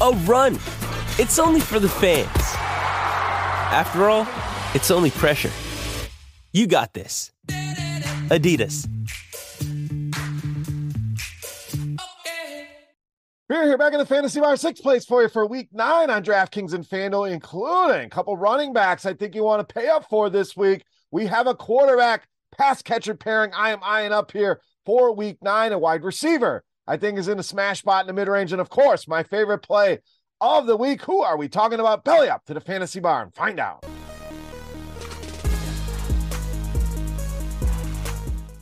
a run. It's only for the fans. After all, it's only pressure. You got this. Adidas. We're here back in the fantasy bar, sixth place for you for week nine on DraftKings and FanDuel, including a couple running backs I think you want to pay up for this week. We have a quarterback pass catcher pairing I am eyeing up here for week nine, a wide receiver. I think is in a smash spot in the mid range. And of course, my favorite play of the week. Who are we talking about? Belly up to the fantasy barn. Find out.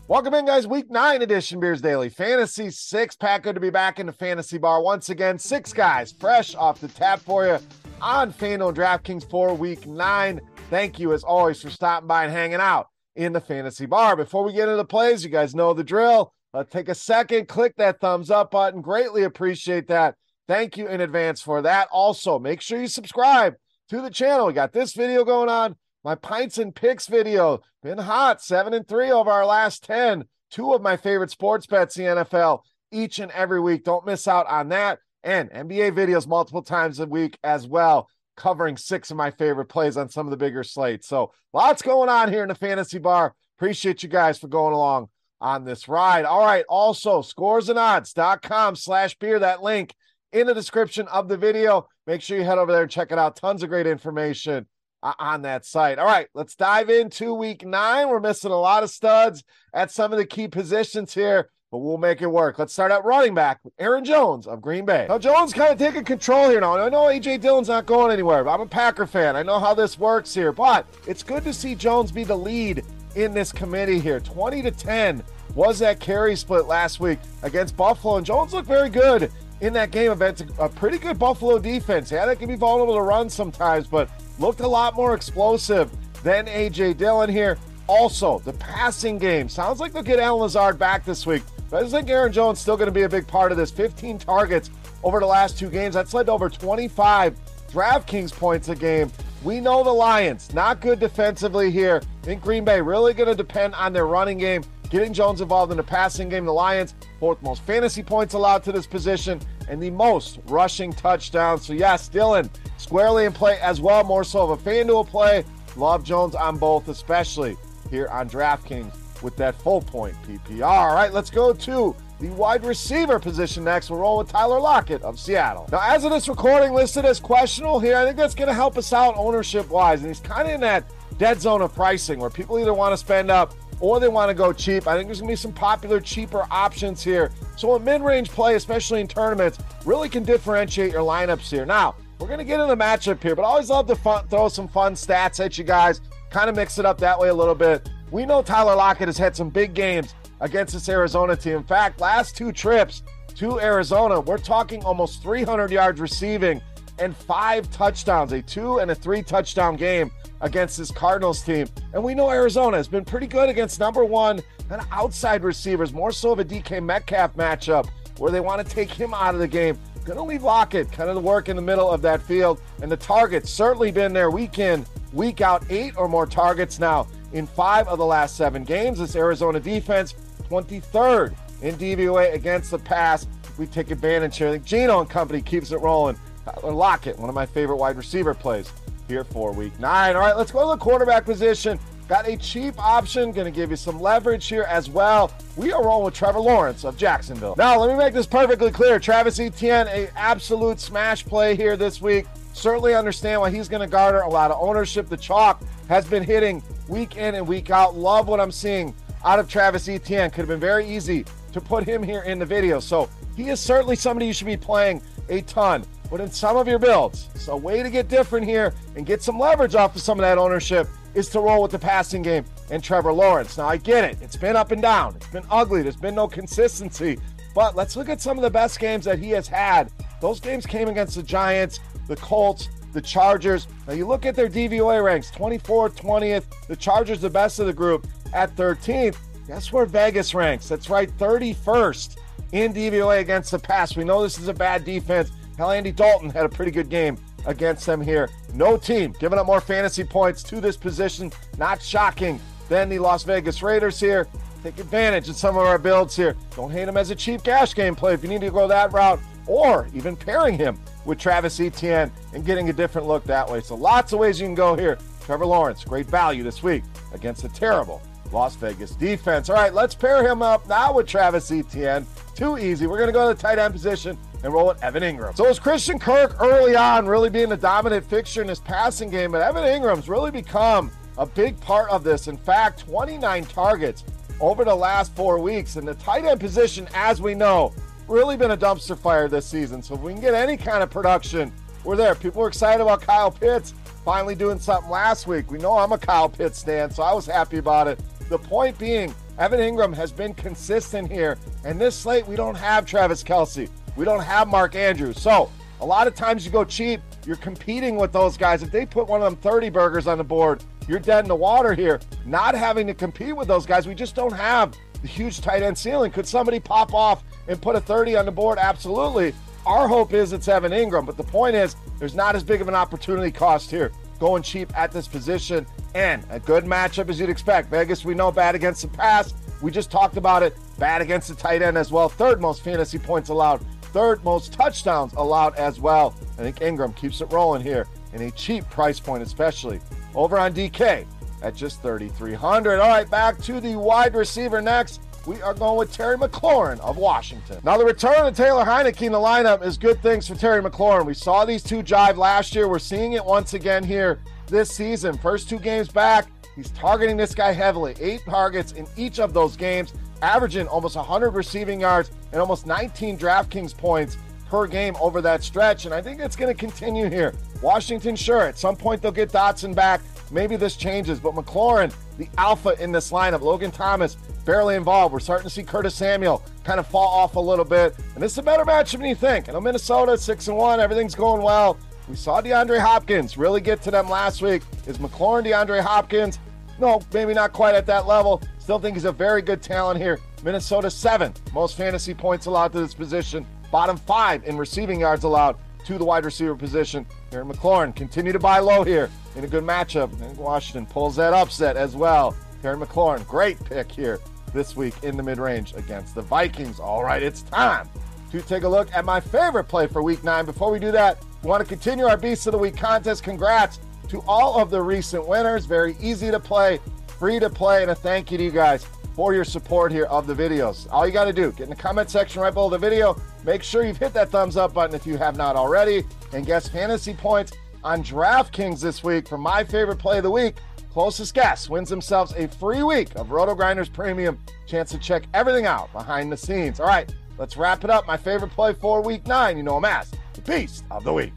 Welcome in, guys. Week nine edition Beers Daily Fantasy Six Pack. Good to be back in the fantasy bar once again. Six guys fresh off the tap for you on FanDuel DraftKings for week nine. Thank you, as always, for stopping by and hanging out in the fantasy bar. Before we get into the plays, you guys know the drill. Let's take a second, click that thumbs up button. Greatly appreciate that. Thank you in advance for that. Also, make sure you subscribe to the channel. We got this video going on my pints and picks video been hot, seven and three over our last 10. Two of my favorite sports bets the NFL each and every week. Don't miss out on that. And NBA videos multiple times a week as well, covering six of my favorite plays on some of the bigger slates. So lots going on here in the fantasy bar. Appreciate you guys for going along on this ride. All right. Also, scoresandodds.com slash beer. That link in the description of the video. Make sure you head over there and check it out. Tons of great information uh, on that site. All right, let's dive into week nine. We're missing a lot of studs at some of the key positions here, but we'll make it work. Let's start at running back with Aaron Jones of Green Bay. Now, Jones kind of taking control here now. I know AJ Dillon's not going anywhere, but I'm a Packer fan. I know how this works here, but it's good to see Jones be the lead in this committee here. 20 to 10 was that carry split last week against Buffalo, and Jones looked very good in that game event. A pretty good Buffalo defense. Yeah, they can be vulnerable to run sometimes, but looked a lot more explosive than A.J. Dillon here. Also, the passing game. Sounds like they'll get Allen Lazard back this week. But I just think Aaron Jones still going to be a big part of this. 15 targets over the last two games. That's led to over 25 DraftKings points a game. We know the Lions, not good defensively here. I think Green Bay really going to depend on their running game, getting Jones involved in the passing game. The Lions, fourth most fantasy points allowed to this position and the most rushing touchdowns. So, yes, Dillon squarely in play as well, more so of a FanDuel play. Love Jones on both, especially here on DraftKings with that full point PPR. All right, let's go to the wide receiver position next. We'll roll with Tyler Lockett of Seattle. Now, as of this recording, listed as questionable here, I think that's going to help us out ownership wise. And he's kind of in that dead zone of pricing where people either want to spend up or they want to go cheap. I think there's going to be some popular, cheaper options here. So a mid-range play, especially in tournaments, really can differentiate your lineups here. Now, we're going to get into the matchup here, but I always love to fun, throw some fun stats at you guys, kind of mix it up that way a little bit. We know Tyler Lockett has had some big games against this Arizona team. In fact, last two trips to Arizona, we're talking almost 300 yards receiving and five touchdowns, a two and a three touchdown game against this Cardinals team. And we know Arizona has been pretty good against number one and outside receivers, more so of a DK Metcalf matchup where they want to take him out of the game. Gonna leave Lockett kind of the work in the middle of that field. And the target's certainly been there week in, week out, eight or more targets now in five of the last seven games. This Arizona defense, 23rd in DVOA against the pass. We take advantage here. I think Geno and company keeps it rolling. Tyler Lockett, one of my favorite wide receiver plays here for week nine. All right, let's go to the quarterback position. Got a cheap option, going to give you some leverage here as well. We are rolling with Trevor Lawrence of Jacksonville. Now, let me make this perfectly clear. Travis Etienne, a absolute smash play here this week. Certainly understand why he's going to garner a lot of ownership. The chalk has been hitting week in and week out. Love what I'm seeing out of Travis Etienne. Could have been very easy to put him here in the video. So he is certainly somebody you should be playing a ton. But in some of your builds, so a way to get different here and get some leverage off of some of that ownership is to roll with the passing game and Trevor Lawrence. Now, I get it. It's been up and down, it's been ugly, there's been no consistency. But let's look at some of the best games that he has had. Those games came against the Giants, the Colts, the Chargers. Now, you look at their DVOA ranks 24th, 20th. The Chargers, the best of the group, at 13th. Guess where Vegas ranks? That's right, 31st in DVOA against the pass. We know this is a bad defense. Hell, Andy Dalton had a pretty good game against them here. No team giving up more fantasy points to this position. Not shocking than the Las Vegas Raiders here. Take advantage of some of our builds here. Don't hate him as a cheap cash game play if you need to go that route, or even pairing him with Travis Etienne and getting a different look that way. So lots of ways you can go here. Trevor Lawrence, great value this week against a terrible Las Vegas defense. All right, let's pair him up now with Travis Etienne. Too easy. We're going to go to the tight end position and roll with Evan Engram. So it's Christian Kirk early on really being the dominant fixture in his passing game, but Evan Engram's really become a big part of this. In fact, 29 targets over the last four weeks. And the tight end position, as we know, really been a dumpster fire this season. So if we can get any kind of production, we're there. People were excited about Kyle Pitts finally doing something last week. We know I'm a Kyle Pitts stand, so I was happy about it. The point being, Evan Engram has been consistent here. And this slate, we don't have Travis Kelce. We don't have Mark Andrews. So a lot of times you go cheap, you're competing with those guys. If they put one of them 30 burgers on the board, you're dead in the water here. Not having to compete with those guys, we just don't have the huge tight end ceiling. Could somebody pop off and put a 30 on the board? Absolutely. Our hope is it's Evan Engram, but the point is there's not as big of an opportunity cost here going cheap at this position and a good matchup as you'd expect. Vegas, we know bad against the pass. We just talked about it. Bad against the tight end as well. Third most fantasy points allowed third most touchdowns allowed as well. I think Engram keeps it rolling here in a cheap price point, especially over on DK at just 3,300. All right, back to the wide receiver next. We are going with Terry McLaurin of Washington. Now, the return of Taylor Heinicke in the lineup is good things for Terry McLaurin. We saw these two jive last year. We're seeing it once again here this season. First two games back, he's targeting this guy heavily. Eight targets in each of those games averaging almost 100 receiving yards and almost 19 DraftKings points per game over that stretch. And I think it's going to continue here. Washington, sure, at some point they'll get Dotson back. Maybe this changes, but McLaurin, the alpha in this lineup, Logan Thomas, barely involved. We're starting to see Curtis Samuel kind of fall off a little bit. And this is a better matchup than you think. I know Minnesota, 6 and 1, everything's going well. We saw DeAndre Hopkins really get to them last week. Is McLaurin DeAndre Hopkins? No, maybe not quite at that level. Still think he's a very good talent here. Minnesota seventh, most fantasy points allowed to this position. Bottom five in receiving yards allowed to the wide receiver position. Here McLaurin continue to buy low here in a good matchup. And Washington pulls that upset as well. Terry McLaurin, great pick here this week in the mid range against the Vikings. All right, it's time to take a look at my favorite play for week nine. Before we do that, we want to continue our Beast of the Week contest. Congrats to all of the recent winners. Very easy to play, free to play, and a thank you to you guys for your support here of the videos. All you got to do, get in the comment section right below the video. Make sure you've hit that thumbs up button if you have not already. And guess fantasy points on DraftKings this week for my favorite play of the week. Closest guess wins themselves a free week of RotoGrinders Premium. Chance to check everything out behind the scenes. All right, let's wrap it up. My favorite play for week nine. You know I'm as the Beast of the Week.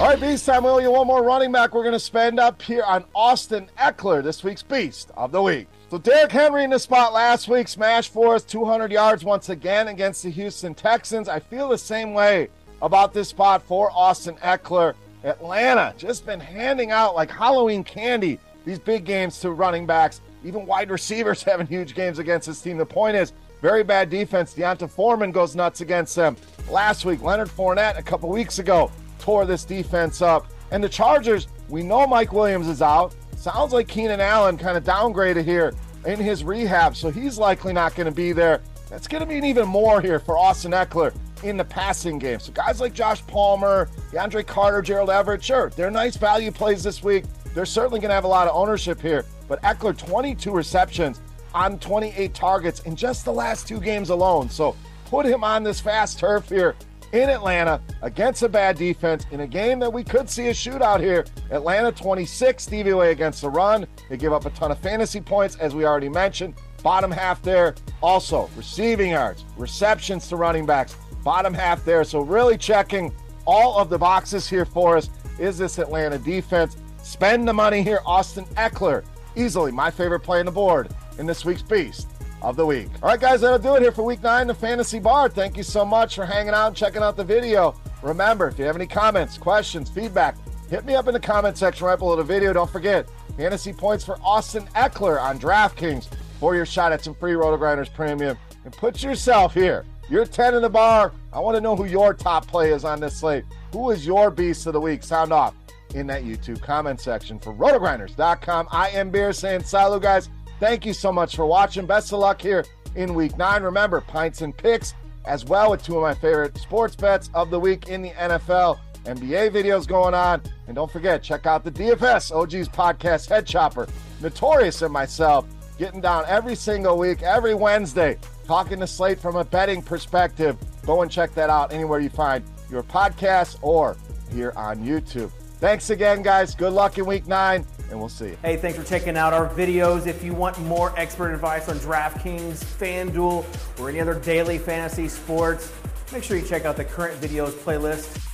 All right, Beast time. Will you one more running back we're going to spend up here on Austin Ekeler, this week's Beast of the Week. So Derrick Henry in the spot last week, smashed for us 200 yards once again against the Houston Texans. I feel the same way about this spot for Austin Ekeler. Atlanta just been handing out like Halloween candy these big games to running backs. Even wide receivers having huge games against this team. The point is, very bad defense. D'Onta Foreman goes nuts against them. Last week, Leonard Fournette a couple weeks ago tore this defense up. And the Chargers, we know Mike Williams is out. Sounds like Keenan Allen kind of downgraded here in his rehab, so he's likely not going to be there. That's going to mean even more here for Austin Ekeler in the passing game. So guys like Josh Palmer, DeAndre Carter, Gerald Everett, sure, they're nice value plays this week. They're certainly going to have a lot of ownership here. But Ekeler, 22 receptions on 28 targets in just the last two games alone. So put him on this fast turf here in Atlanta against a bad defense in a game that we could see a shootout here. Atlanta 26 DVOA against the run. They give up a ton of fantasy points, as we already mentioned. Bottom half there. Also, receiving yards, receptions to running backs, bottom half there. So, really checking all of the boxes here for us is this Atlanta defense. Spend the money here. Austin Ekeler, easily my favorite play on the board in this week's Beast of the Week. All right, guys, that'll do it here for week nine, the Fantasy Bar. Thank you so much for hanging out and checking out the video. Remember, if you have any comments, questions, feedback, hit me up in the comment section right below the video. Don't forget, fantasy points for Austin Ekeler on DraftKings for your shot at some free RotoGrinders Premium. And put yourself here. You're 10 in the bar. I want to know who your top play is on this slate. Who is your beast of the week? Sound off in that YouTube comment section for rotogrinders.com. I am Beer saying silo, guys. Thank you so much for watching. Best of luck here in week nine. Remember, pints and picks as well with two of my favorite sports bets of the week in the NFL. NBA videos going on. And don't forget, check out the DFS OG's podcast, Head Chopper. Notorious and myself getting down every single week, every Wednesday, talking to Slate from a betting perspective. Go and check that out anywhere you find your podcast or here on YouTube. Thanks again, guys. Good luck in week nine and we'll see you. Hey, thanks for checking out our videos. If you want more expert advice on DraftKings, FanDuel, or any other daily fantasy sports, make sure you check out the current videos playlist